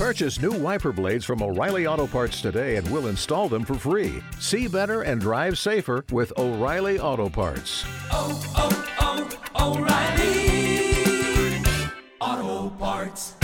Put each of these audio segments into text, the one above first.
Purchase new wiper blades from O'Reilly Auto Parts today and we'll install them for free. See better and drive safer with O'Reilly Auto Parts. oh, oh, O'Reilly Auto Parts.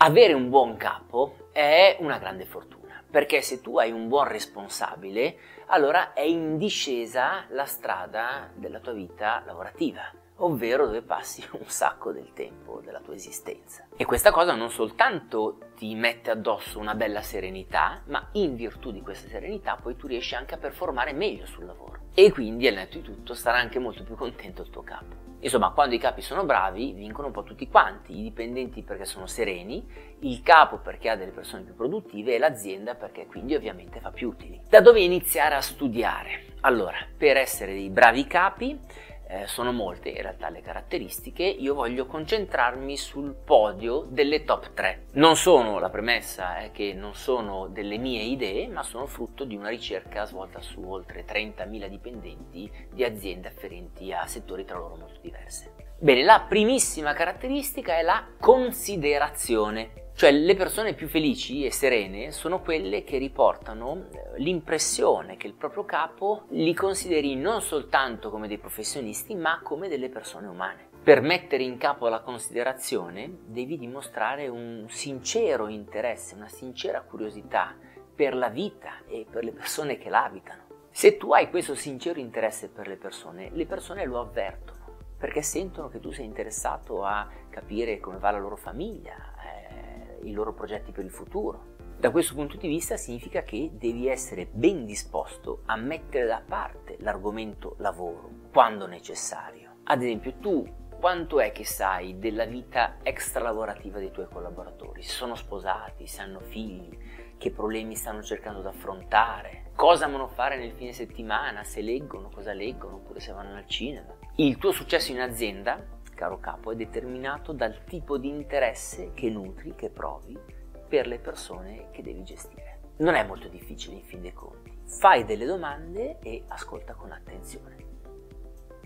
Avere un buon capo è una grande fortuna, perché se tu hai un buon responsabile, allora è in discesa la strada della tua vita lavorativa, ovvero dove passi un sacco del tempo della tua esistenza. E questa cosa non soltanto ti mette addosso una bella serenità, ma in virtù di questa serenità poi tu riesci anche a performare meglio sul lavoro. E quindi, al netto di tutto, sarà anche molto più contento il tuo capo. Insomma, quando i capi sono bravi, vincono un po' tutti quanti, i dipendenti perché sono sereni, il capo perché ha delle persone più produttive e l'azienda perché quindi ovviamente fa più utili. Da dove iniziare a studiare? Allora, per essere dei bravi capi, eh, sono molte in realtà le caratteristiche, io voglio concentrarmi sul podio delle top 3. Non sono, la premessa è che non sono delle mie idee, ma sono frutto di una ricerca svolta su oltre 30.000 dipendenti di aziende afferenti a settori tra loro molto diverse. Bene, la primissima caratteristica è la considerazione. Cioè le persone più felici e serene sono quelle che riportano eh, l'impressione che il proprio capo li consideri non soltanto come dei professionisti, ma come delle persone umane. Per mettere in capo la considerazione devi dimostrare un sincero interesse, una sincera curiosità per la vita e per le persone che la abitano. Se tu hai questo sincero interesse per le persone, le persone lo avvertono perché sentono che tu sei interessato a capire come va la loro famiglia, i loro progetti per il futuro. Da questo punto di vista significa che devi essere ben disposto a mettere da parte l'argomento lavoro quando necessario. Ad esempio, tu quanto è che sai della vita extralavorativa dei tuoi collaboratori? Se sono sposati, se hanno figli, che problemi stanno cercando di affrontare, cosa amano fare nel fine settimana, se leggono, cosa leggono, oppure se vanno al cinema. Il tuo successo in azienda, caro capo, è determinato dal tipo di interesse che nutri, che provi per le persone che devi gestire. Non è molto difficile in fin dei conti. Fai delle domande e ascolta con attenzione.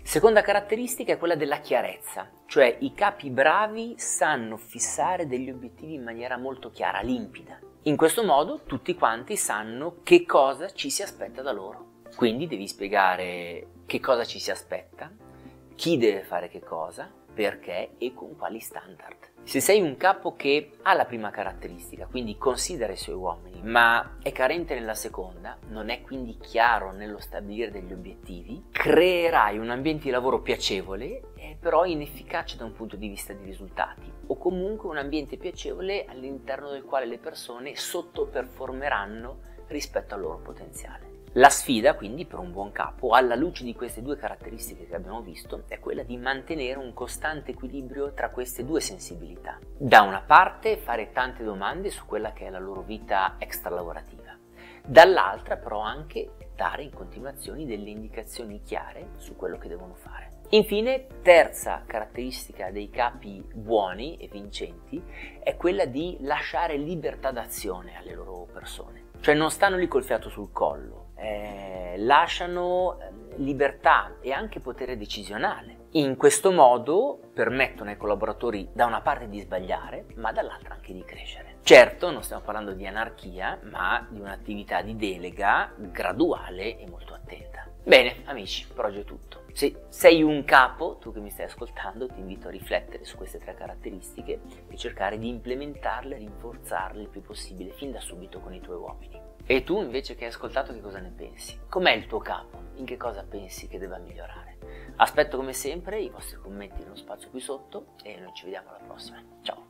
Seconda caratteristica è quella della chiarezza, cioè i capi bravi sanno fissare degli obiettivi in maniera molto chiara, limpida. In questo modo tutti quanti sanno che cosa ci si aspetta da loro. Quindi devi spiegare che cosa ci si aspetta, chi deve fare che cosa, perché e con quali standard. Se sei un capo che ha la prima caratteristica, quindi considera i suoi uomini, ma è carente nella seconda, non è quindi chiaro nello stabilire degli obiettivi, creerai un ambiente di lavoro piacevole, eh, però inefficace da un punto di vista di risultati, o comunque un ambiente piacevole all'interno del quale le persone sottoperformeranno rispetto al loro potenziale. La sfida, quindi, per un buon capo, alla luce di queste due caratteristiche che abbiamo visto, è quella di mantenere un costante equilibrio tra queste due sensibilità. Da una parte fare tante domande su quella che è la loro vita extralavorativa, dall'altra però anche dare in continuazione delle indicazioni chiare su quello che devono fare. Infine, terza caratteristica dei capi buoni e vincenti è quella di lasciare libertà d'azione alle loro persone. Cioè non stanno lì col fiato sul collo, eh, lasciano libertà e anche potere decisionale. In questo modo permettono ai collaboratori da una parte di sbagliare, ma dall'altra anche di crescere. Certo, non stiamo parlando di anarchia, ma di un'attività di delega graduale e molto attenta. Bene, amici, per oggi è tutto. Se sei un capo, tu che mi stai ascoltando, ti invito a riflettere su queste tre caratteristiche e cercare di implementarle, rinforzarle il più possibile fin da subito con i tuoi uomini. E tu invece che hai ascoltato che cosa ne pensi? Com'è il tuo capo? In che cosa pensi che debba migliorare? Aspetto come sempre i vostri commenti nello spazio qui sotto e noi ci vediamo alla prossima. Ciao!